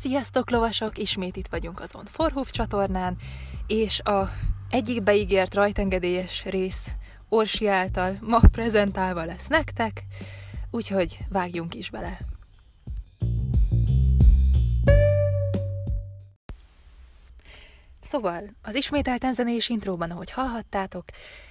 Sziasztok lovasok, ismét itt vagyunk azon Forhoof csatornán, és a egyik beígért rajtengedélyes rész Orsi által ma prezentálva lesz nektek, úgyhogy vágjunk is bele. Szóval, az ismételten zenés intróban, ahogy hallhattátok,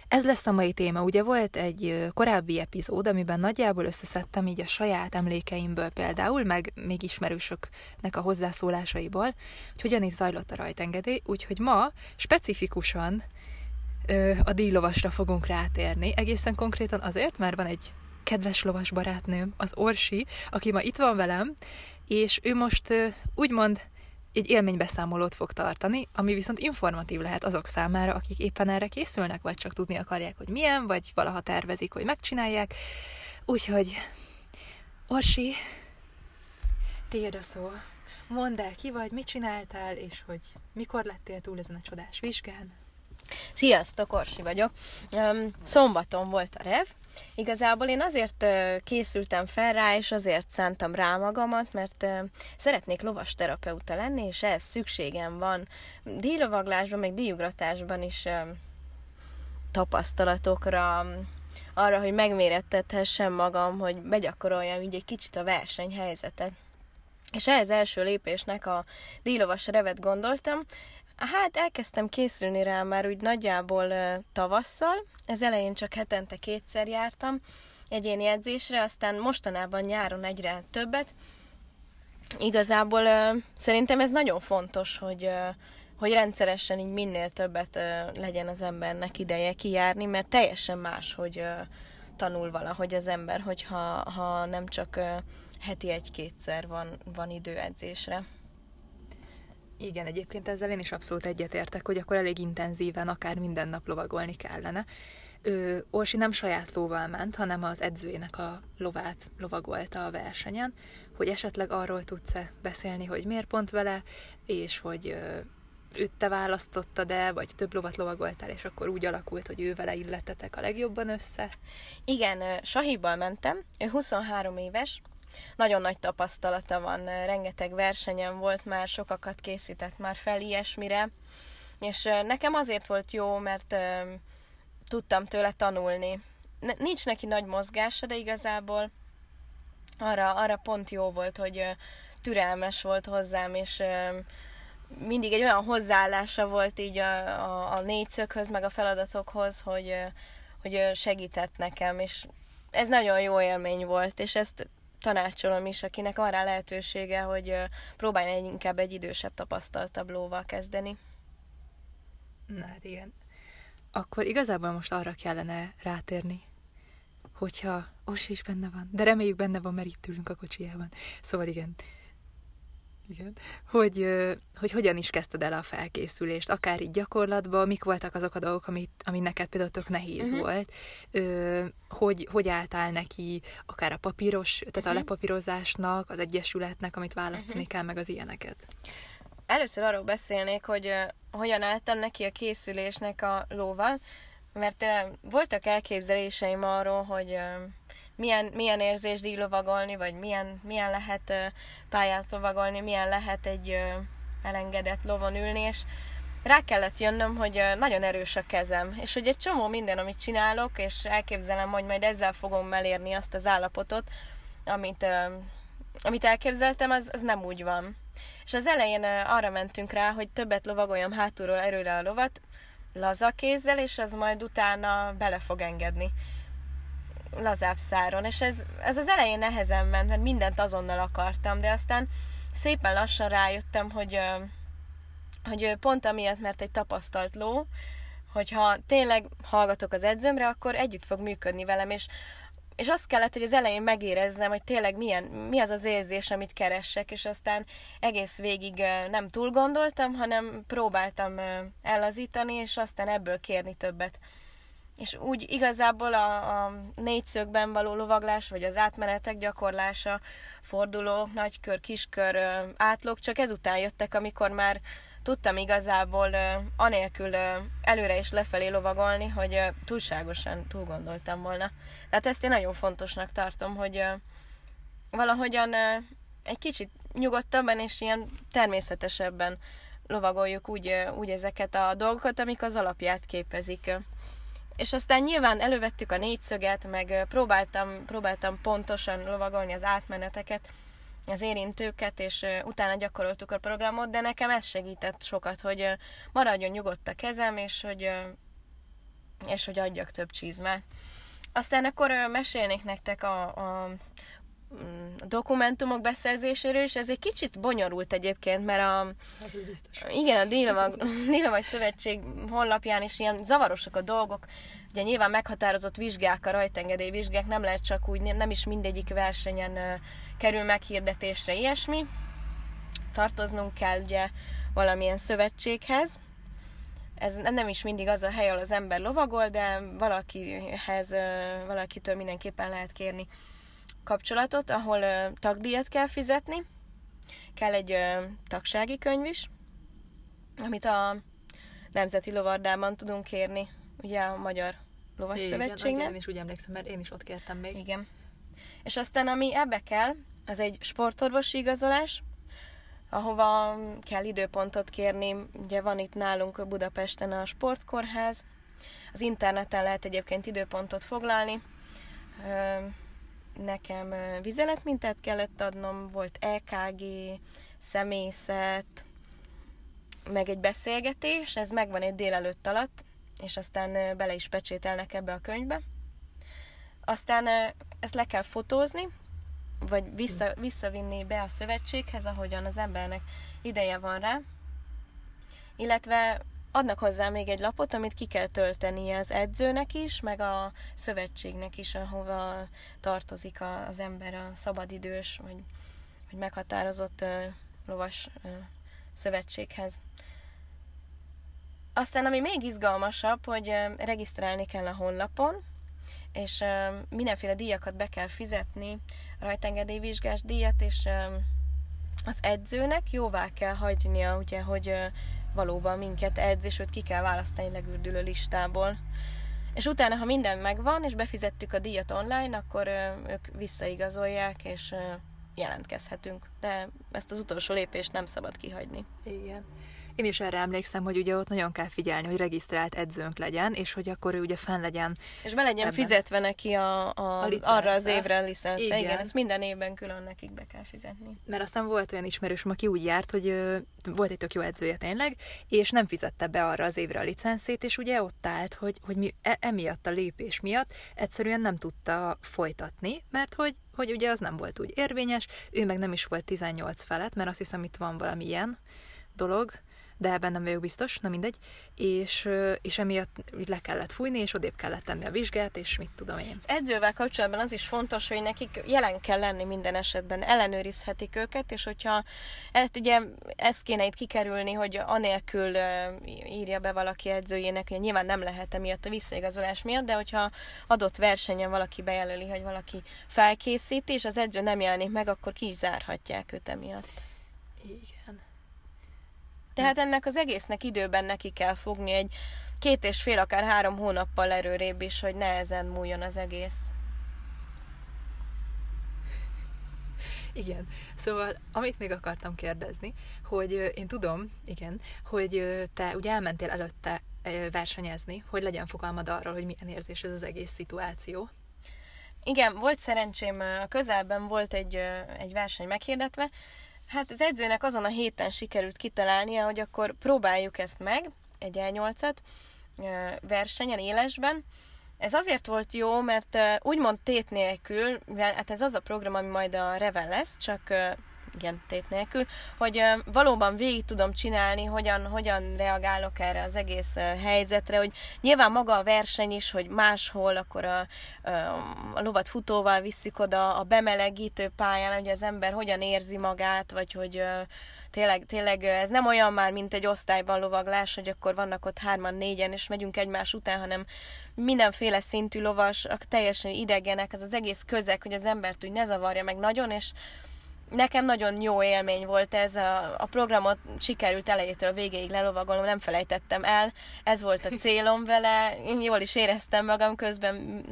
ez lesz a mai téma. Ugye volt egy korábbi epizód, amiben nagyjából összeszedtem így a saját emlékeimből például, meg még ismerősöknek a hozzászólásaiból, hogy hogyan is zajlott a rajtengedély, úgyhogy ma specifikusan ö, a díjlovasra fogunk rátérni, egészen konkrétan azért, mert van egy kedves lovas barátnőm, az Orsi, aki ma itt van velem, és ő most ö, úgymond egy élménybeszámolót fog tartani, ami viszont informatív lehet azok számára, akik éppen erre készülnek, vagy csak tudni akarják, hogy milyen, vagy valaha tervezik, hogy megcsinálják. Úgyhogy, Orsi, tiéd a szó. Mondd el, ki vagy, mit csináltál, és hogy mikor lettél túl ezen a csodás vizsgán? Sziasztok, Orsi vagyok. Szombaton volt a rev. Igazából én azért készültem fel rá, és azért szántam rá magamat, mert szeretnék lovas terapeuta lenni, és ehhez szükségem van díjlovaglásban, meg díjugratásban is tapasztalatokra, arra, hogy megmérettethessem magam, hogy begyakoroljam így egy kicsit a versenyhelyzetet. És ehhez első lépésnek a díjlovas revet gondoltam, Hát elkezdtem készülni rá már úgy nagyjából tavasszal, ez elején csak hetente kétszer jártam egyéni edzésre, aztán mostanában nyáron egyre többet. Igazából szerintem ez nagyon fontos, hogy, hogy rendszeresen így minél többet legyen az embernek ideje kijárni, mert teljesen más, hogy tanul valahogy az ember, hogyha ha nem csak heti egy-kétszer van, van idő edzésre. Igen, egyébként ezzel én is abszolút egyetértek, hogy akkor elég intenzíven, akár minden nap lovagolni kellene. Ő, Orsi nem saját lóval ment, hanem az edzőjének a lovát lovagolta a versenyen, hogy esetleg arról tudsz-e beszélni, hogy miért pont vele, és hogy őt te választottad de vagy több lovat lovagoltál, és akkor úgy alakult, hogy ő vele illetetek a legjobban össze? Igen, Sahibbal mentem, ő 23 éves, nagyon nagy tapasztalata van, rengeteg versenyen volt már, sokakat készített már fel ilyesmire, és nekem azért volt jó, mert tudtam tőle tanulni. Nincs neki nagy mozgása, de igazából arra, arra pont jó volt, hogy türelmes volt hozzám, és mindig egy olyan hozzáállása volt így a, a, a négyszöghöz, meg a feladatokhoz, hogy, hogy segített nekem, és ez nagyon jó élmény volt, és ezt tanácsolom is, akinek van rá lehetősége, hogy próbálj inkább egy idősebb, tapasztaltabb lóval kezdeni. Na hát igen. Akkor igazából most arra kellene rátérni, hogyha Orsi is benne van, de reméljük benne van, mert itt ülünk a kocsijában. Szóval igen, igen. Hogy, hogy hogyan is kezdted el a felkészülést, akár így gyakorlatban, mik voltak azok a dolgok, amit, ami neked például tök nehéz uh-huh. volt, ö, hogy, hogy álltál neki, akár a papíros, tehát uh-huh. a mhm. lepapírozásnak, az egyesületnek, amit választani uh-huh. kell, meg az ilyeneket. Először arról beszélnék, hogy uh, hogyan álltam neki a készülésnek a lóval, mert uh, voltak elképzeléseim arról, hogy uh, milyen, milyen érzés díjlovagolni, vagy milyen, milyen lehet pályát lovagolni, milyen lehet egy elengedett lovon ülni, és rá kellett jönnöm, hogy nagyon erős a kezem, és hogy egy csomó minden, amit csinálok, és elképzelem, hogy majd ezzel fogom elérni azt az állapotot, amit, amit elképzeltem, az, az nem úgy van. És az elején arra mentünk rá, hogy többet lovagoljam hátulról erőle a lovat, laza kézzel, és az majd utána bele fog engedni lazább száron, és ez, ez az elején nehezen ment, mert mindent azonnal akartam, de aztán szépen lassan rájöttem, hogy, hogy pont amiatt, mert egy tapasztalt ló, hogyha tényleg hallgatok az edzőmre, akkor együtt fog működni velem, és, és azt kellett, hogy az elején megéreznem, hogy tényleg milyen, mi az az érzés, amit keresek, és aztán egész végig nem túl gondoltam, hanem próbáltam ellazítani, és aztán ebből kérni többet és úgy igazából a, a négyszögben való lovaglás, vagy az átmenetek gyakorlása, forduló, nagykör, kiskör, átlók, csak ezután jöttek, amikor már tudtam igazából anélkül előre és lefelé lovagolni, hogy túlságosan túl gondoltam volna. Tehát ezt én nagyon fontosnak tartom, hogy valahogyan egy kicsit nyugodtabban és ilyen természetesebben lovagoljuk úgy, úgy ezeket a dolgokat, amik az alapját képezik. És aztán nyilván elővettük a négyszöget, meg próbáltam, próbáltam pontosan lovagolni az átmeneteket, az érintőket, és utána gyakoroltuk a programot, de nekem ez segített sokat, hogy maradjon nyugodt a kezem, és hogy, és hogy adjak több csizmát. Aztán akkor mesélnék nektek a, a dokumentumok beszerzéséről, és ez egy kicsit bonyolult egyébként, mert a... Hát ez biztos. Igen, a Délavag Szövetség honlapján is ilyen zavarosak a dolgok. Ugye nyilván meghatározott vizsgák, a rajtengedély vizsgák, nem lehet csak úgy, nem is mindegyik versenyen kerül meghirdetésre ilyesmi. Tartoznunk kell ugye valamilyen szövetséghez. Ez nem is mindig az a hely, ahol az ember lovagol, de valakihez, valakitől mindenképpen lehet kérni kapcsolatot, ahol tagdíjat kell fizetni, kell egy tagsági könyv is, amit a Nemzeti Lovardában tudunk kérni, ugye a Magyar Lovas igen, Szövetségnek. Én is úgy emlékszem, mert én is ott kértem még. Igen. És aztán ami ebbe kell, az egy sportorvosi igazolás, ahova kell időpontot kérni. Ugye van itt nálunk Budapesten a sportkórház, az interneten lehet egyébként időpontot foglalni. Nekem vizeletmintát kellett adnom, volt EKG, személyzet, meg egy beszélgetés, ez megvan egy délelőtt alatt, és aztán bele is pecsételnek ebbe a könyvbe. Aztán ezt le kell fotózni, vagy vissza, visszavinni be a szövetséghez, ahogyan az embernek ideje van rá. Illetve adnak hozzá még egy lapot, amit ki kell töltenie az edzőnek is, meg a szövetségnek is, ahova tartozik az ember a szabadidős, vagy, vagy meghatározott ö, lovas ö, szövetséghez. Aztán, ami még izgalmasabb, hogy ö, regisztrálni kell a honlapon, és ö, mindenféle díjakat be kell fizetni, rajtengedélyvizsgás díjat, és ö, az edzőnek jóvá kell hagynia, ugye, hogy valóban minket edz, és őt ki kell választani legürdülő listából. És utána, ha minden megvan, és befizettük a díjat online, akkor ők visszaigazolják, és jelentkezhetünk. De ezt az utolsó lépést nem szabad kihagyni. Igen. Én is erre emlékszem, hogy ugye ott nagyon kell figyelni, hogy regisztrált edzőnk legyen, és hogy akkor ő ugye fenn legyen. És be legyen ebben. fizetve neki a, a, a arra az évre a licensz. Igen. Igen, ezt minden évben külön nekik be kell fizetni. Mert aztán volt olyan ismerősöm, aki úgy járt, hogy ö, volt egy tök jó edzője tényleg, és nem fizette be arra az évre a licenszét, és ugye ott állt, hogy, hogy mi e, emiatt a lépés miatt egyszerűen nem tudta folytatni, mert hogy hogy ugye az nem volt úgy érvényes, ő meg nem is volt 18 felett, mert azt hiszem itt van valami ilyen dolog, de ebben nem vagyok biztos, na mindegy, és, és emiatt le kellett fújni, és odébb kellett tenni a vizsgát, és mit tudom én. Az edzővel kapcsolatban az is fontos, hogy nekik jelen kell lenni minden esetben, ellenőrizhetik őket, és hogyha ezt ugye ezt kéne itt kikerülni, hogy anélkül írja be valaki edzőjének, hogy nyilván nem lehet emiatt a visszaigazolás miatt, de hogyha adott versenyen valaki bejelöli, hogy valaki felkészíti, és az edző nem jelenik meg, akkor ki is zárhatják őt emiatt. Igen. Tehát ennek az egésznek időben neki kell fogni egy két és fél, akár három hónappal erőrébb is, hogy nehezen múljon az egész. Igen. Szóval, amit még akartam kérdezni, hogy én tudom, igen, hogy te ugye elmentél előtte versenyezni, hogy legyen fogalmad arról, hogy milyen érzés ez az egész szituáció. Igen, volt szerencsém, a közelben volt egy, egy verseny meghirdetve, Hát az edzőnek azon a héten sikerült kitalálnia, hogy akkor próbáljuk ezt meg, egy E8-at versenyen, élesben. Ez azért volt jó, mert úgymond tét nélkül, mivel hát ez az a program, ami majd a Reven lesz, csak igen, tét nélkül, hogy valóban végig tudom csinálni, hogyan, hogyan reagálok erre az egész helyzetre, hogy nyilván maga a verseny is, hogy máshol akkor a, a, lovat futóval viszik oda a bemelegítő pályán, hogy az ember hogyan érzi magát, vagy hogy tényleg, tényleg ez nem olyan már, mint egy osztályban lovaglás, hogy akkor vannak ott hárman, négyen, és megyünk egymás után, hanem mindenféle szintű lovas, teljesen idegenek, ez az egész közeg, hogy az embert úgy ne zavarja meg nagyon, és nekem nagyon jó élmény volt ez, a, a programot sikerült elejétől végéig lelovagolnom, nem felejtettem el, ez volt a célom vele, én jól is éreztem magam közben,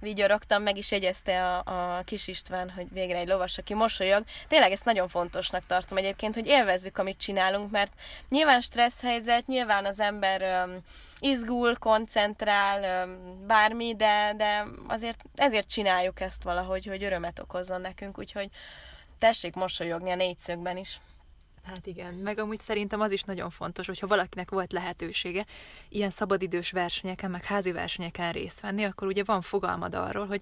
vigyorogtam, meg is jegyezte a, a kis István, hogy végre egy lovas, aki mosolyog. Tényleg ezt nagyon fontosnak tartom egyébként, hogy élvezzük, amit csinálunk, mert nyilván stressz helyzet, nyilván az ember um, izgul, koncentrál, um, bármi, de, de azért ezért csináljuk ezt valahogy, hogy örömet okozzon nekünk, úgyhogy tessék mosolyogni a négyszögben is. Hát igen, meg amúgy szerintem az is nagyon fontos, hogyha valakinek volt lehetősége ilyen szabadidős versenyeken, meg házi versenyeken részt venni, akkor ugye van fogalmad arról, hogy,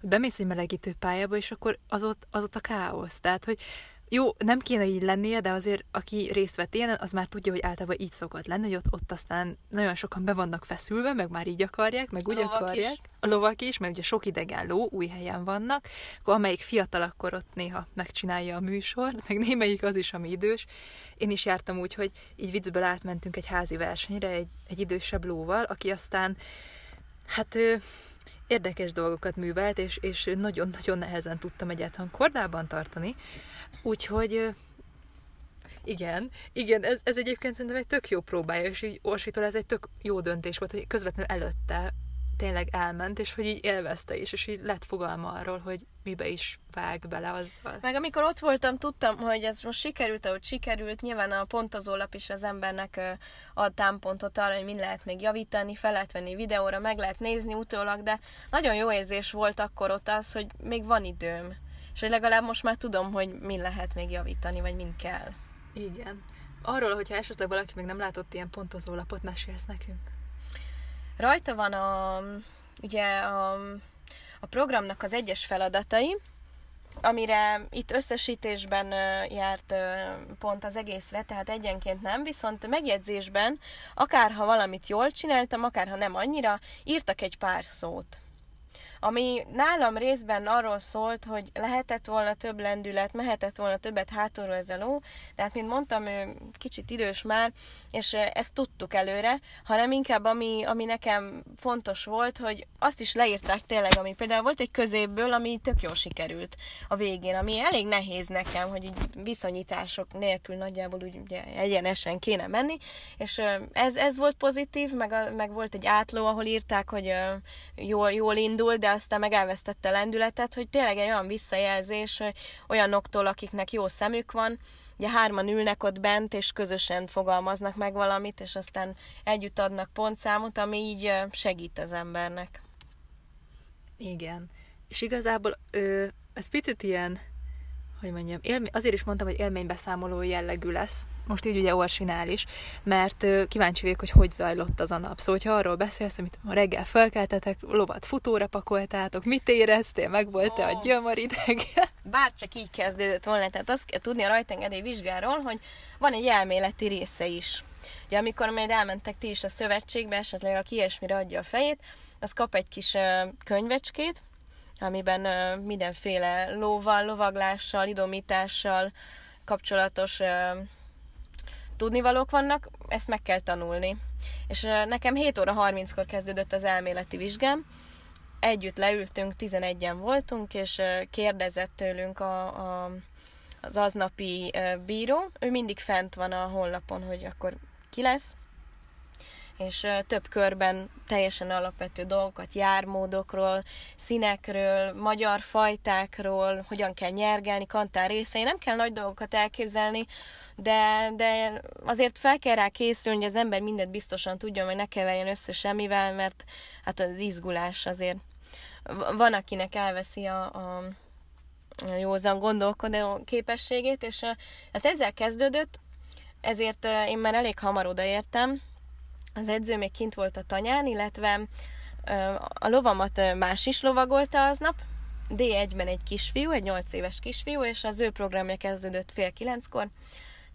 bemész egy melegítő pályába, és akkor az ott, az ott a káosz. Tehát, hogy jó, nem kéne így lennie, de azért aki részt vett ilyen, az már tudja, hogy általában így szokott lenni, hogy ott, ott aztán nagyon sokan be vannak feszülve, meg már így akarják, meg úgy akarják. Is. A lovak is, meg ugye sok idegen ló új helyen vannak, akkor amelyik fiatal, akkor ott néha megcsinálja a műsort, meg némelyik az is, ami idős. Én is jártam úgy, hogy így viccből átmentünk egy házi versenyre egy, egy idősebb lóval, aki aztán hát érdekes dolgokat művelt, és, és nagyon-nagyon nehezen tudtam egyáltalán kordában tartani, Úgyhogy igen, igen, ez, ez egyébként szerintem egy tök jó próbája, és így Orsitól ez egy tök jó döntés volt, hogy közvetlenül előtte tényleg elment, és hogy így élvezte is, és így lett fogalma arról, hogy mibe is vág bele azzal. Meg amikor ott voltam, tudtam, hogy ez most sikerült, ahogy sikerült, nyilván a pontozólap is az embernek ad támpontot arra, hogy mind lehet még javítani, fel lehet venni videóra, meg lehet nézni utólag, de nagyon jó érzés volt akkor ott az, hogy még van időm és hogy legalább most már tudom, hogy min lehet még javítani, vagy min kell. Igen. Arról, hogyha esetleg valaki még nem látott ilyen pontozó lapot, mesélsz nekünk. Rajta van a, ugye a, a programnak az egyes feladatai, amire itt összesítésben járt pont az egészre, tehát egyenként nem, viszont megjegyzésben, akárha valamit jól csináltam, akárha nem annyira, írtak egy pár szót ami nálam részben arról szólt, hogy lehetett volna több lendület, mehetett volna többet hátulról ez a ló, de hát, mint mondtam, ő kicsit idős már, és ezt tudtuk előre, hanem inkább ami, ami nekem fontos volt, hogy azt is leírták tényleg, ami például volt egy középből, ami tök jól sikerült a végén, ami elég nehéz nekem, hogy így viszonyítások nélkül nagyjából úgy ugye egyenesen kéne menni, és ez, ez volt pozitív, meg, a, meg volt egy átló, ahol írták, hogy jól, jól indul, de aztán meg elvesztette a lendületet, hogy tényleg egy olyan visszajelzés hogy olyanoktól, akiknek jó szemük van, ugye hárman ülnek ott bent, és közösen fogalmaznak meg valamit, és aztán együtt adnak pontszámot, ami így segít az embernek. Igen. És igazából ö, ez picit ilyen hogy mondjam, élmény, azért is mondtam, hogy élménybeszámoló jellegű lesz, most így ugye Orsinál is, mert kíváncsi vagyok, hogy hogy zajlott az a nap. Szóval, hogyha arról beszélsz, amit a reggel felkeltetek, lovat futóra pakoltátok, mit éreztél, meg volt-e oh. a gyömarideg? Bárcsak így kezdődött volna, tehát azt kell tudni a rajtengedély vizsgáról, hogy van egy elméleti része is. Ugye amikor majd elmentek ti is a szövetségbe, esetleg aki ilyesmire adja a fejét, az kap egy kis könyvecskét, amiben uh, mindenféle lóval, lovaglással, idomítással kapcsolatos uh, tudnivalók vannak, ezt meg kell tanulni. És uh, nekem 7 óra 30-kor kezdődött az elméleti vizsgám, együtt leültünk, 11-en voltunk, és uh, kérdezett tőlünk a, a, az aznapi uh, bíró, ő mindig fent van a honlapon, hogy akkor ki lesz, és több körben teljesen alapvető dolgokat, jármódokról, színekről, magyar fajtákról, hogyan kell nyergelni, kantár részei, nem kell nagy dolgokat elképzelni, de, de azért fel kell rá készülni, hogy az ember mindent biztosan tudjon, hogy ne keverjen össze semmivel, mert hát az izgulás azért. Van, akinek elveszi a, a, józan gondolkodó képességét, és hát ezzel kezdődött, ezért én már elég hamar odaértem, az edző még kint volt a tanyán, illetve a lovamat más is lovagolta aznap, D1-ben egy kisfiú, egy 8 éves kisfiú, és az ő programja kezdődött fél kilenckor.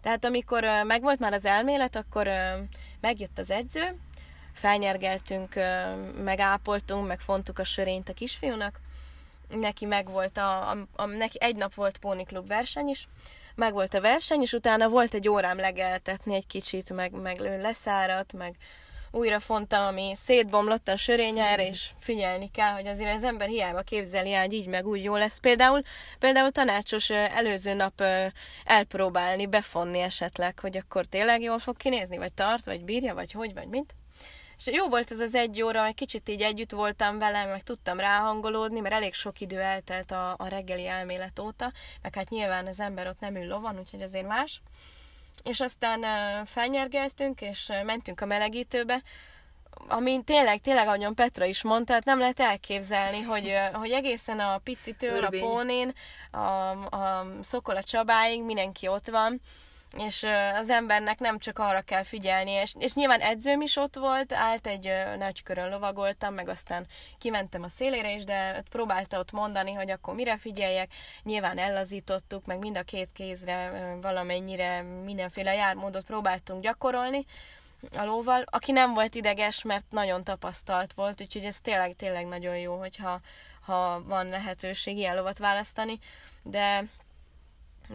Tehát amikor megvolt már az elmélet, akkor megjött az edző, felnyergeltünk, megápoltunk, megfontuk a sörényt a kisfiúnak. Neki megvolt a, a, a neki egy nap volt póniklub verseny is, meg volt a verseny, és utána volt egy órám legeltetni egy kicsit, meg, meg leszáradt, meg újra fontam, ami szétbomlott a sörényára, és figyelni kell, hogy azért az ember hiába képzeli el, hogy így meg úgy jó lesz. Például, például tanácsos előző nap elpróbálni, befonni esetleg, hogy akkor tényleg jól fog kinézni, vagy tart, vagy bírja, vagy hogy, vagy mit. És jó volt ez az egy óra, egy kicsit így együtt voltam vele, meg tudtam ráhangolódni, mert elég sok idő eltelt a, a reggeli elmélet óta, meg hát nyilván az ember ott nem ül lovan, úgyhogy azért más. És aztán felnyergeltünk, és mentünk a melegítőbe, ami tényleg, tényleg, ahogyan Petra is mondta, hát nem lehet elképzelni, hogy, hogy egészen a picitől, a pónin, a, a Szokol a Csabáig mindenki ott van, és az embernek nem csak arra kell figyelni, és, és nyilván edzőm is ott volt, állt egy nagy körön lovagoltam, meg aztán kimentem a szélére is, de próbálta ott mondani, hogy akkor mire figyeljek, nyilván ellazítottuk, meg mind a két kézre valamennyire mindenféle jármódot próbáltunk gyakorolni, a lóval, aki nem volt ideges, mert nagyon tapasztalt volt, úgyhogy ez tényleg, tényleg nagyon jó, hogyha ha van lehetőség ilyen lovat választani, de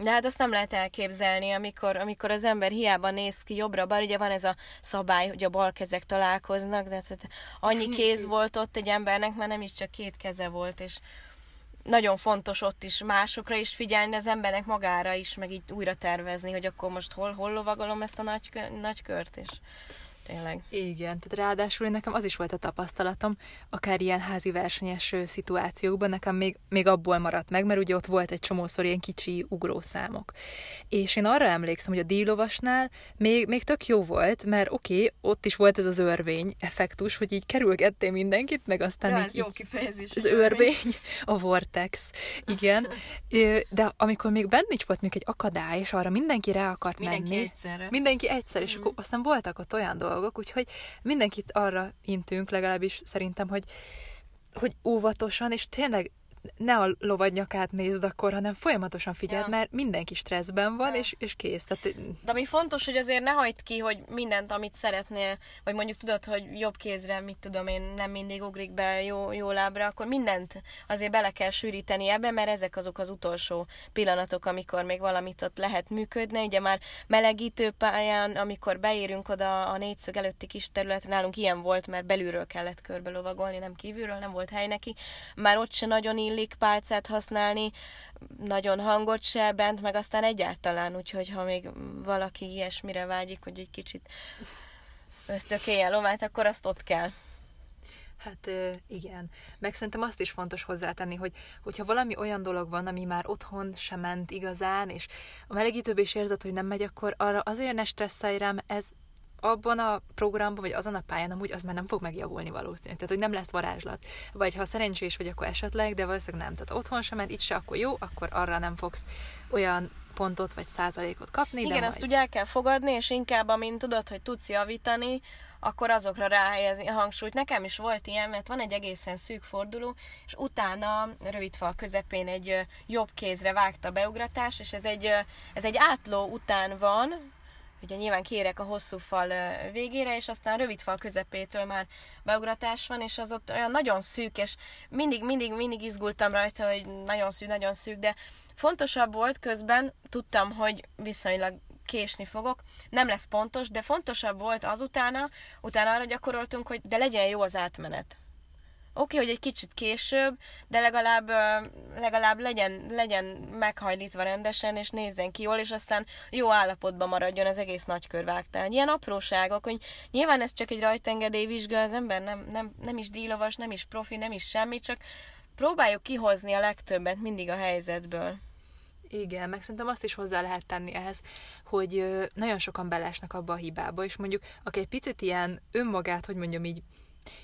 de hát azt nem lehet elképzelni, amikor, amikor az ember hiába néz ki jobbra, bár ugye van ez a szabály, hogy a bal kezek találkoznak, de hát annyi kéz volt ott egy embernek, mert nem is csak két keze volt, és nagyon fontos ott is másokra is figyelni, az embernek magára is, meg így újra tervezni, hogy akkor most hol, hol lovagolom ezt a nagy, nagy kört, és tényleg. Igen, tehát ráadásul nekem az is volt a tapasztalatom, akár ilyen házi versenyes szituációkban, nekem még, még abból maradt meg, mert ugye ott volt egy csomószor ilyen kicsi ugrószámok. És én arra emlékszem, hogy a díjlovasnál még, még tök jó volt, mert oké, okay, ott is volt ez az örvény effektus, hogy így kerülgettél mindenkit, meg aztán ja, így, jó kifejezés. Az örvény, a vortex, igen. De amikor még benne is volt még egy akadály, és arra mindenki rá akart mindenki menni. Egyszerre. Mindenki egyszer, és mm. akkor aztán voltak ott olyan dolgok, dolgok, úgyhogy mindenkit arra intünk, legalábbis szerintem, hogy, hogy óvatosan, és tényleg ne a lovad nyakát nézd akkor, hanem folyamatosan figyeld, ja. mert mindenki stresszben van, ja. és, és kész. Tehát... De ami fontos, hogy azért ne hagyd ki, hogy mindent, amit szeretnél, vagy mondjuk tudod, hogy jobb kézre, mit tudom én, nem mindig ugrik be jó, jó lábra, akkor mindent azért bele kell sűríteni ebbe, mert ezek azok az utolsó pillanatok, amikor még valamit ott lehet működni. Ugye már melegítő pályán, amikor beérünk oda a négyszög előtti kis területre, nálunk ilyen volt, mert belülről kellett körbe lovagolni, nem kívülről, nem volt hely neki. Már ott se nagyon ill illik pálcát használni, nagyon hangot se bent, meg aztán egyáltalán, úgyhogy ha még valaki ilyesmire vágyik, hogy egy kicsit ösztökélje lovát, akkor azt ott kell. Hát igen. Meg szerintem azt is fontos hozzátenni, hogy hogyha valami olyan dolog van, ami már otthon sem ment igazán, és a melegítőbb is érzed, hogy nem megy, akkor arra azért ne stresszelj rám, ez abban a programban, vagy azon a pályán amúgy az már nem fog megjavulni valószínűleg. Tehát, hogy nem lesz varázslat. Vagy ha szerencsés vagy, akkor esetleg, de valószínűleg nem. Tehát otthon sem ment, itt se, akkor jó, akkor arra nem fogsz olyan pontot vagy százalékot kapni. Igen, de majd... ugye el kell fogadni, és inkább, amint tudod, hogy tudsz javítani, akkor azokra ráhelyezni a hangsúlyt. Nekem is volt ilyen, mert van egy egészen szűk forduló, és utána rövid fal közepén egy jobb kézre vágta beugratás, és ez egy, ez egy átló után van, ugye nyilván kérek a hosszú fal végére, és aztán a rövid fal közepétől már beugratás van, és az ott olyan nagyon szűk, és mindig, mindig, mindig izgultam rajta, hogy nagyon szűk, nagyon szűk, de fontosabb volt közben, tudtam, hogy viszonylag késni fogok, nem lesz pontos, de fontosabb volt azutána, utána arra gyakoroltunk, hogy de legyen jó az átmenet. Oké, okay, hogy egy kicsit később, de legalább, legalább legyen, legyen meghajlítva rendesen, és nézzen ki jól, és aztán jó állapotban maradjon az egész nagykörvágtál. Ilyen apróságok, hogy nyilván ez csak egy rajtengedély vizsga, az ember nem, nem, nem is dílovas, nem is profi, nem is semmi, csak próbáljuk kihozni a legtöbbet mindig a helyzetből. Igen, meg szerintem azt is hozzá lehet tenni ehhez, hogy nagyon sokan belesnek abba a hibába, és mondjuk, aki egy picit ilyen önmagát, hogy mondjam így,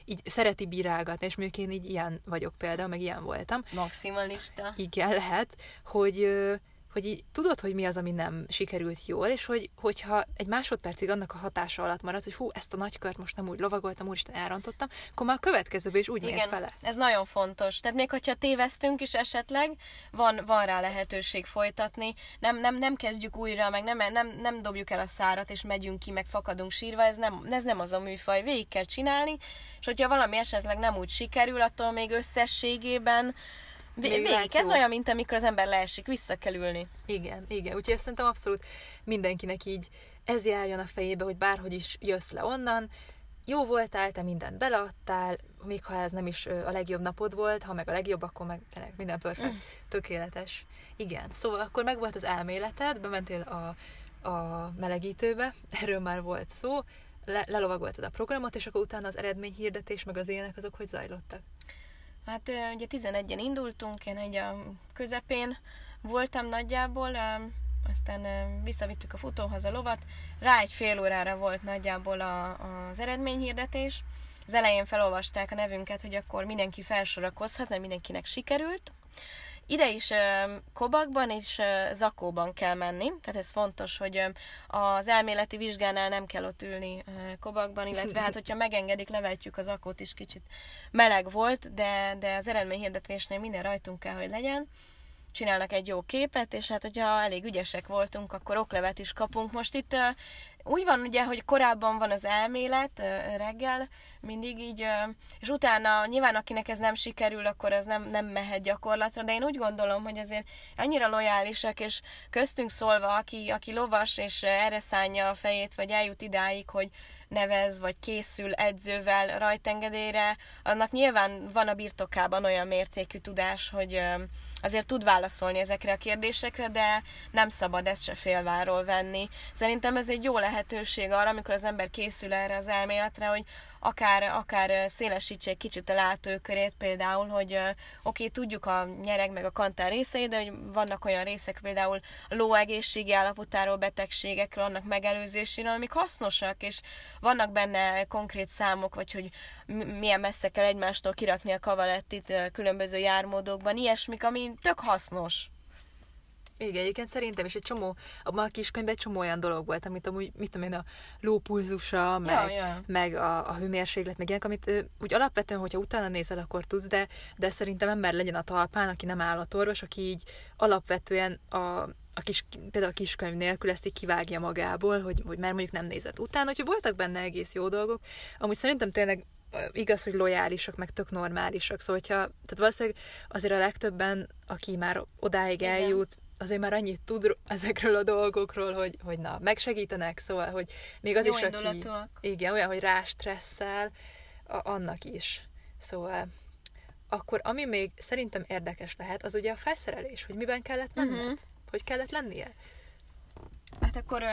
így szereti bírálgatni, és mondjuk én így ilyen vagyok például, meg ilyen voltam. Maximalista. Igen, lehet, hogy hogy így tudod, hogy mi az, ami nem sikerült jól, és hogy, hogyha egy másodpercig annak a hatása alatt maradsz, hogy hú, ezt a nagykört most nem úgy lovagoltam, úristen elrontottam, akkor már a következőben is úgy Igen, mész vele. ez nagyon fontos. Tehát még hogyha tévesztünk is esetleg, van, van rá lehetőség folytatni, nem, nem, nem kezdjük újra, meg nem, nem, nem dobjuk el a szárat, és megyünk ki, meg fakadunk sírva, ez nem, ez nem az a műfaj, végig kell csinálni, és hogyha valami esetleg nem úgy sikerül, attól még összességében Végig, ez olyan, mint amikor az ember leesik, vissza kell ülni. Igen, igen. Úgyhogy ezt szerintem abszolút mindenkinek így ez járjon a fejébe, hogy bárhogy is jössz le onnan, jó voltál, te mindent beleadtál, még ha ez nem is a legjobb napod volt, ha meg a legjobb, akkor meg tényleg minden perfekt, mm. tökéletes. Igen, szóval akkor meg volt az elméleted, bementél a, a melegítőbe, erről már volt szó, le, lelovagoltad a programot, és akkor utána az eredményhirdetés, meg az ilyenek, azok hogy zajlottak? Hát ugye 11-en indultunk, én egy a közepén voltam nagyjából, aztán visszavittük a futóhoz a lovat, rá egy fél órára volt nagyjából a, az eredményhirdetés, az elején felolvasták a nevünket, hogy akkor mindenki felsorakozhat, mert mindenkinek sikerült. Ide is Kobakban és Zakóban kell menni, tehát ez fontos, hogy az elméleti vizsgánál nem kell ott ülni Kobakban, illetve hát, hogyha megengedik, levetjük az akót is kicsit meleg volt, de, de az eredményhirdetésnél minden rajtunk kell, hogy legyen csinálnak egy jó képet, és hát hogyha elég ügyesek voltunk, akkor oklevet is kapunk. Most itt úgy van ugye, hogy korábban van az elmélet reggel, mindig így, és utána nyilván akinek ez nem sikerül, akkor az nem, nem mehet gyakorlatra, de én úgy gondolom, hogy azért annyira lojálisak, és köztünk szólva, aki, aki lovas, és erre szánja a fejét, vagy eljut idáig, hogy nevez, vagy készül edzővel rajtengedélyre, annak nyilván van a birtokában olyan mértékű tudás, hogy azért tud válaszolni ezekre a kérdésekre, de nem szabad ezt se félváról venni. Szerintem ez egy jó lehetőség arra, amikor az ember készül erre az elméletre, hogy akár, akár szélesítsék kicsit a látókörét például, hogy oké, okay, tudjuk a nyereg meg a kantár részeit, de hogy vannak olyan részek például a ló egészségi állapotáról, betegségekről, annak megelőzéséről, amik hasznosak, és vannak benne konkrét számok, vagy hogy milyen messze kell egymástól kirakni a kavalettit különböző jármódokban, ilyesmik, ami tök hasznos. Igen, egyébként szerintem is egy csomó, abban a kiskönyvben egy csomó olyan dolog volt, amit amúgy, mit tudom én, a lópulzusa, meg, ja, ja. meg a, a hőmérséklet, meg ilyenek, amit ő, úgy alapvetően, hogyha utána nézel, akkor tudsz, de, de szerintem ember legyen a talpán, aki nem állatorvos, aki így alapvetően a, a kis, például a kiskönyv nélkül ezt így kivágja magából, hogy, hogy már mondjuk nem nézett utána, hogy voltak benne egész jó dolgok. Amúgy szerintem tényleg igaz, hogy lojálisak, meg tök normálisak. Szóval, hogyha, tehát valószínűleg azért a legtöbben, aki már odáig Igen. eljut, azért már annyit tud ezekről a dolgokról, hogy, hogy na, megsegítenek, szóval, hogy még az Jó is, aki... Igen, olyan, hogy rástresszel, a, annak is. Szóval akkor ami még szerintem érdekes lehet, az ugye a felszerelés, hogy miben kellett menned, uh-huh. hogy kellett lennie. Hát akkor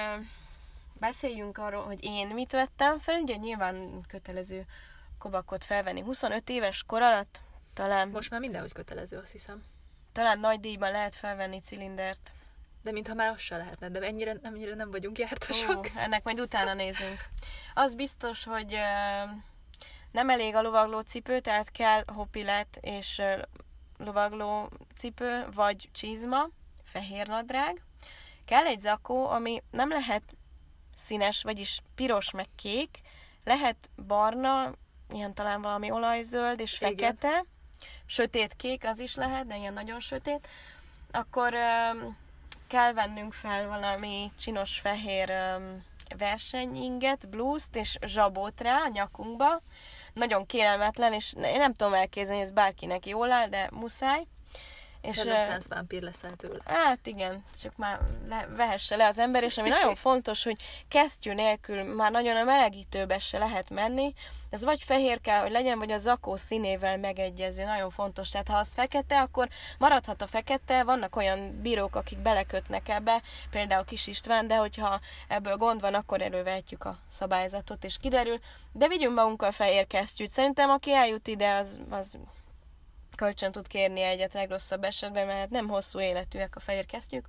beszéljünk arról, hogy én mit vettem fel, ugye nyilván kötelező kobakot felvenni 25 éves kor alatt, talán... Most már mindenhogy kötelező, azt hiszem. Talán nagy díjban lehet felvenni cilindert. De mintha már az se lehetne, de ennyire, ennyire nem vagyunk jártasok. Ó, ennek majd utána nézünk. Az biztos, hogy uh, nem elég a lovagló cipő, tehát kell hopilet és uh, lovagló cipő, vagy csizma, fehér nadrág. Kell egy zakó, ami nem lehet színes, vagyis piros meg kék, lehet barna, ilyen talán valami olajzöld és Igen. fekete, sötét kék az is lehet, de ilyen nagyon sötét, akkor um, kell vennünk fel valami csinos fehér um, versenyinget, blúzt és zsabót rá a nyakunkba. Nagyon kérelmetlen, és én nem tudom elképzelni, ez bárkinek jól áll, de muszáj. És Reneszánsz vámpír leszel tőle. Hát igen, csak már le, vehesse le az ember, és ami nagyon fontos, hogy kesztyű nélkül már nagyon a melegítőbe se lehet menni, ez vagy fehér kell, hogy legyen, vagy a zakó színével megegyező, nagyon fontos. Tehát ha az fekete, akkor maradhat a fekete, vannak olyan bírók, akik belekötnek ebbe, például Kis István, de hogyha ebből gond van, akkor elővehetjük a szabályzatot, és kiderül. De vigyünk magunkkal fehér kesztyűt. Szerintem aki eljut ide, az, az kölcsön tud kérni egyet legrosszabb esetben, mert nem hosszú életűek a fehér kesztyűk.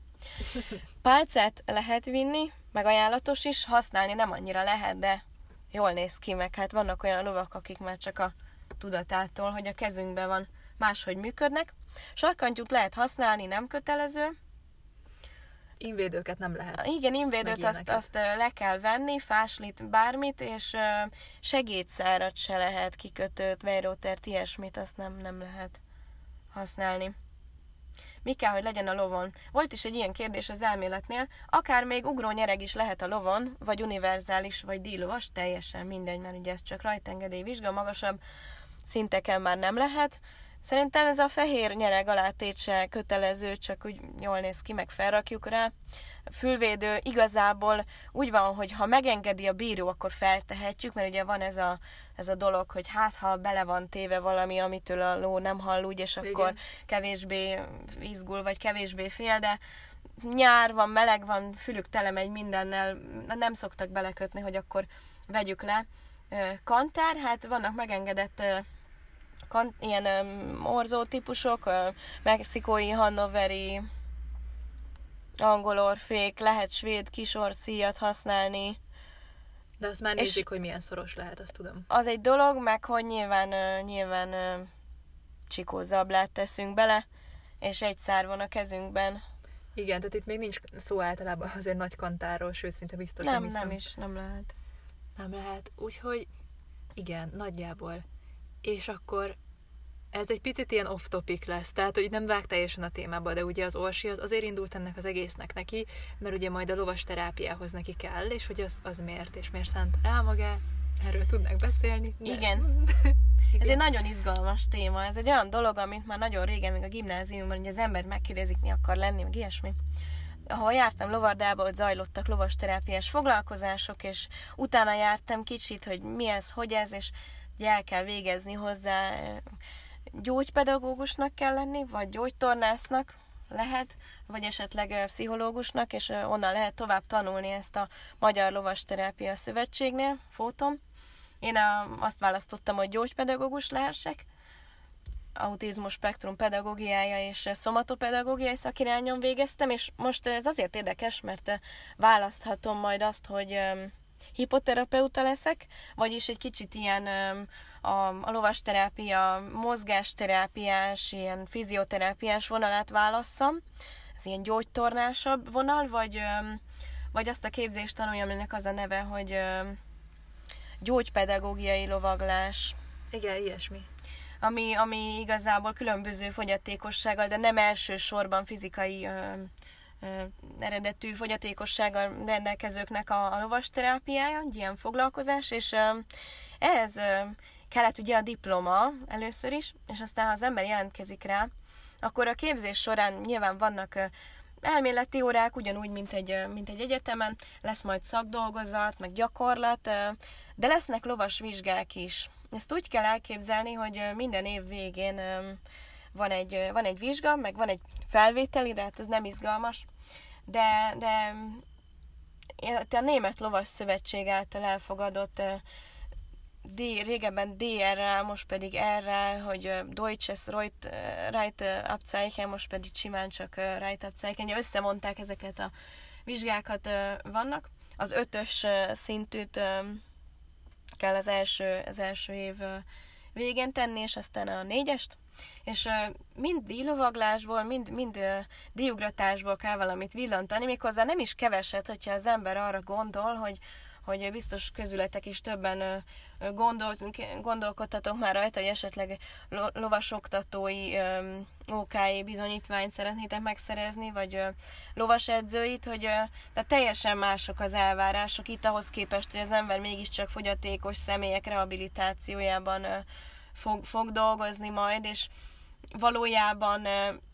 Pálcát lehet vinni, meg ajánlatos is, használni nem annyira lehet, de jól néz ki, meg hát vannak olyan lovak, akik már csak a tudatától, hogy a kezünkben van, máshogy működnek. Sarkantyút lehet használni, nem kötelező. Invédőket nem lehet. Igen, invédőt azt, azt le kell venni, fáslit, bármit, és segédszárat se lehet, kikötőt, vejrótert, ilyesmit, azt nem, nem lehet használni mi kell, hogy legyen a lovon. Volt is egy ilyen kérdés az elméletnél, akár még ugró nyereg is lehet a lovon, vagy univerzális, vagy dílovas, teljesen mindegy, mert ugye ez csak rajtengedély vizsga, magasabb szinteken már nem lehet. Szerintem ez a fehér nyereg alátétse kötelező, csak úgy jól néz ki, meg felrakjuk rá. Fülvédő igazából úgy van, hogy ha megengedi a bíró, akkor feltehetjük, mert ugye van ez a, ez a dolog, hogy hát ha bele van téve valami, amitől a ló nem hall úgy, és akkor Igen. kevésbé izgul, vagy kevésbé fél, de nyár van, meleg van, fülük tele megy mindennel, nem szoktak belekötni, hogy akkor vegyük le. Kantár, hát vannak megengedett kan- ilyen orzó típusok, mexikói, hannoveri, angol orfék, lehet svéd kisorszíjat használni. De azt már nézik, hogy milyen szoros lehet, azt tudom. Az egy dolog, meg hogy nyilván, nyilván csikózablát teszünk bele, és egy szár van a kezünkben. Igen, tehát itt még nincs szó általában azért nagy kantáról, sőt, szinte biztos nem Nem, nem is, nem lehet. Nem lehet. Úgyhogy igen, nagyjából. És akkor ez egy picit ilyen off-topic lesz, tehát hogy nem vág teljesen a témába, de ugye az Orsi az azért indult ennek az egésznek neki, mert ugye majd a lovas terápiához neki kell, és hogy az, az miért, és miért szánt rá magát, erről tudnak beszélni. De... Igen. Igen. Ez egy nagyon izgalmas téma, ez egy olyan dolog, amit már nagyon régen, még a gimnáziumban, hogy az ember megkérdezik, mi akar lenni, meg ilyesmi. Ahol jártam lovardába, ott zajlottak lovasterápiás foglalkozások, és utána jártam kicsit, hogy mi ez, hogy ez, és el kell végezni hozzá gyógypedagógusnak kell lenni, vagy gyógytornásznak lehet, vagy esetleg pszichológusnak, és onnan lehet tovább tanulni ezt a Magyar Lovasterápia Szövetségnél, fótom. Én azt választottam, hogy gyógypedagógus lehessek, autizmus spektrum pedagógiája és szomatopedagógiai szakirányon végeztem, és most ez azért érdekes, mert választhatom majd azt, hogy hipoterapeuta leszek, vagyis egy kicsit ilyen a, a lovasterápia, mozgásterápiás, ilyen fizioterápiás vonalát válasszam, ez ilyen gyógytornásabb vonal, vagy, vagy azt a képzést tanuljam, aminek az a neve, hogy gyógypedagógiai lovaglás. Igen, ilyesmi. Ami, ami igazából különböző fogyatékossággal, de nem elsősorban fizikai ö, ö, eredetű fogyatékossággal rendelkezőknek a, a lovasterápiája, egy ilyen foglalkozás, és ez kellett ugye a diploma először is, és aztán ha az ember jelentkezik rá, akkor a képzés során nyilván vannak elméleti órák, ugyanúgy, mint egy, mint egy egyetemen, lesz majd szakdolgozat, meg gyakorlat, de lesznek lovas vizsgák is. Ezt úgy kell elképzelni, hogy minden év végén van egy, van egy vizsga, meg van egy felvételi, de hát ez nem izgalmas, de, de a Német Lovas Szövetség által elfogadott D, régebben DR-rel, most pedig R-rel, hogy Deutsches Reut, Reit Abzeichen, most pedig simán csak Reit Abzeichen. Összemondták ezeket a vizsgákat vannak. Az ötös szintűt kell az első, az első év végén tenni, és aztán a négyest. És mind díjlovaglásból, mind, mind díjugratásból kell valamit villantani, méghozzá nem is keveset, hogyha az ember arra gondol, hogy hogy biztos közületek is többen gondol, gondolkodtatok már rajta, hogy esetleg lovasoktatói OK bizonyítványt szeretnétek megszerezni, vagy lovasedzőit, hogy tehát teljesen mások az elvárások itt ahhoz képest, hogy az ember mégiscsak fogyatékos személyek rehabilitációjában fog, fog dolgozni majd, és valójában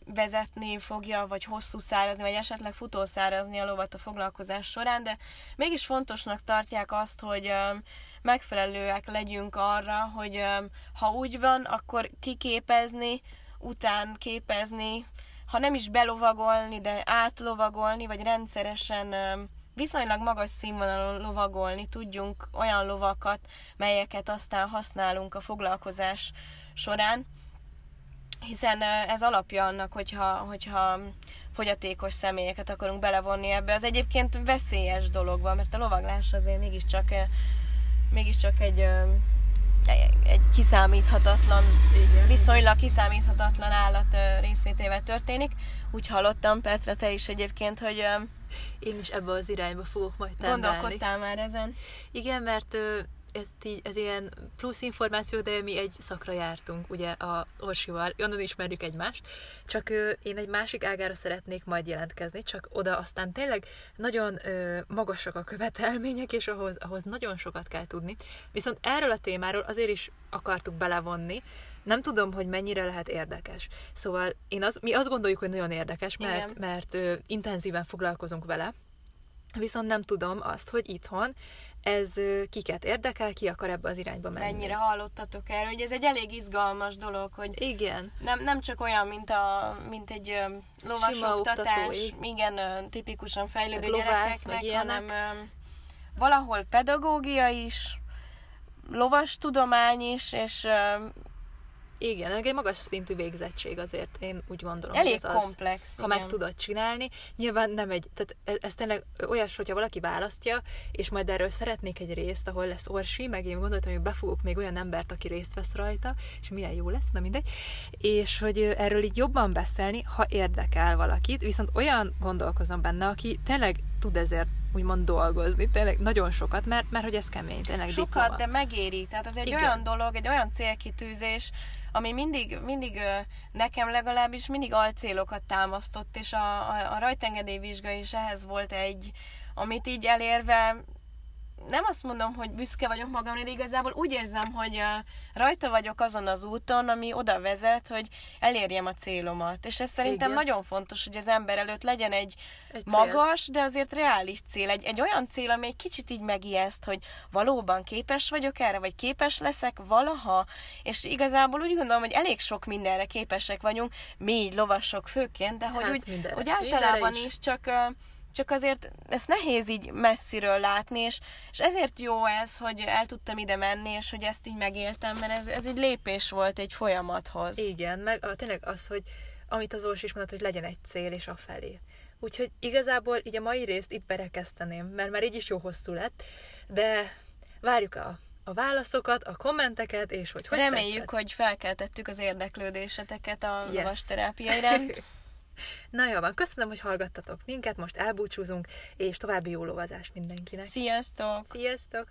vezetni fogja, vagy hosszú szárazni, vagy esetleg futószárazni a lovat a foglalkozás során, de mégis fontosnak tartják azt, hogy megfelelőek legyünk arra, hogy ha úgy van, akkor kiképezni, után képezni, ha nem is belovagolni, de átlovagolni, vagy rendszeresen viszonylag magas színvonalon lovagolni tudjunk olyan lovakat, melyeket aztán használunk a foglalkozás során hiszen ez alapja annak, hogyha, hogyha fogyatékos személyeket akarunk belevonni ebbe. Az egyébként veszélyes dolog van, mert a lovaglás azért mégiscsak, mégiscsak egy, egy kiszámíthatatlan, Igen. viszonylag kiszámíthatatlan állat részvétével történik. Úgy hallottam, Petra, te is egyébként, hogy én is ebbe az irányba fogok majd tendálni. Gondolkodtál már ezen? Igen, mert ez, így, ez ilyen plusz információ, de mi egy szakra jártunk, ugye a Orsival, onnan ismerjük egymást, csak ö, én egy másik ágára szeretnék majd jelentkezni, csak oda aztán tényleg nagyon ö, magasak a követelmények, és ahhoz, ahhoz nagyon sokat kell tudni. Viszont erről a témáról azért is akartuk belevonni, nem tudom, hogy mennyire lehet érdekes. Szóval én az, mi azt gondoljuk, hogy nagyon érdekes, mert, Igen. mert ö, intenzíven foglalkozunk vele, viszont nem tudom azt, hogy itthon ez kiket érdekel, ki akar ebbe az irányba menni. Mennyire hallottatok erről, hogy ez egy elég izgalmas dolog, hogy igen. Nem, nem csak olyan, mint, a, mint egy lovas oktatás, igen, tipikusan fejlődő gyerekeknek, hanem valahol pedagógia is, lovas tudomány is, és Igen, egy magas szintű végzettség azért, én úgy gondolom. elég ez az, komplex. ha meg tudod csinálni. Nyilván nem egy, tehát ez, ez tényleg olyas, hogyha valaki választja, és majd erről szeretnék egy részt, ahol lesz Orsi, meg én gondoltam, hogy befogok még olyan embert, aki részt vesz rajta, és milyen jó lesz, na mindegy, és hogy erről így jobban beszélni, ha érdekel valakit, viszont olyan gondolkozom benne, aki tényleg tud ezért úgymond dolgozni, tényleg nagyon sokat, mert, mert hogy ez kemény, tényleg Sokat, diploma. de megéri. Tehát az egy Igen. olyan dolog, egy olyan célkitűzés, ami mindig, mindig nekem legalábbis mindig alcélokat támasztott, és a, a, a rajtengedélyvizsga is ehhez volt egy, amit így elérve nem azt mondom, hogy büszke vagyok magamra, de igazából úgy érzem, hogy rajta vagyok azon az úton, ami oda vezet, hogy elérjem a célomat. És ez szerintem Igen. nagyon fontos, hogy az ember előtt legyen egy, Egy cél. magas, de azért reális cél. Egy, egy olyan cél, ami egy kicsit így megijeszt, hogy valóban képes vagyok erre, vagy képes leszek valaha, és igazából úgy gondolom, hogy elég sok mindenre képesek vagyunk, mi így lovasok főként, de hogy Hát úgy, mindenre. úgy általában Mindenre is. is csak csak azért ezt nehéz így messziről látni, és, és ezért jó ez, hogy el tudtam ide menni, és hogy ezt így megéltem, mert ez, ez egy lépés volt egy folyamathoz. Igen, meg a, tényleg az, hogy amit az Orsi is mondott, hogy legyen egy cél, és afelé. Úgyhogy igazából így a mai részt itt berekezteném, mert már így is jó hosszú lett, de várjuk a, a válaszokat, a kommenteket, és hogy hogy Reméljük, tetszett. hogy felkeltettük az érdeklődéseteket a Yes. lovasterápia iránt. Na jó van, köszönöm, hogy hallgattatok minket, most elbúcsúzunk, és további jó lovazást mindenkinek. Sziasztok! Sziasztok!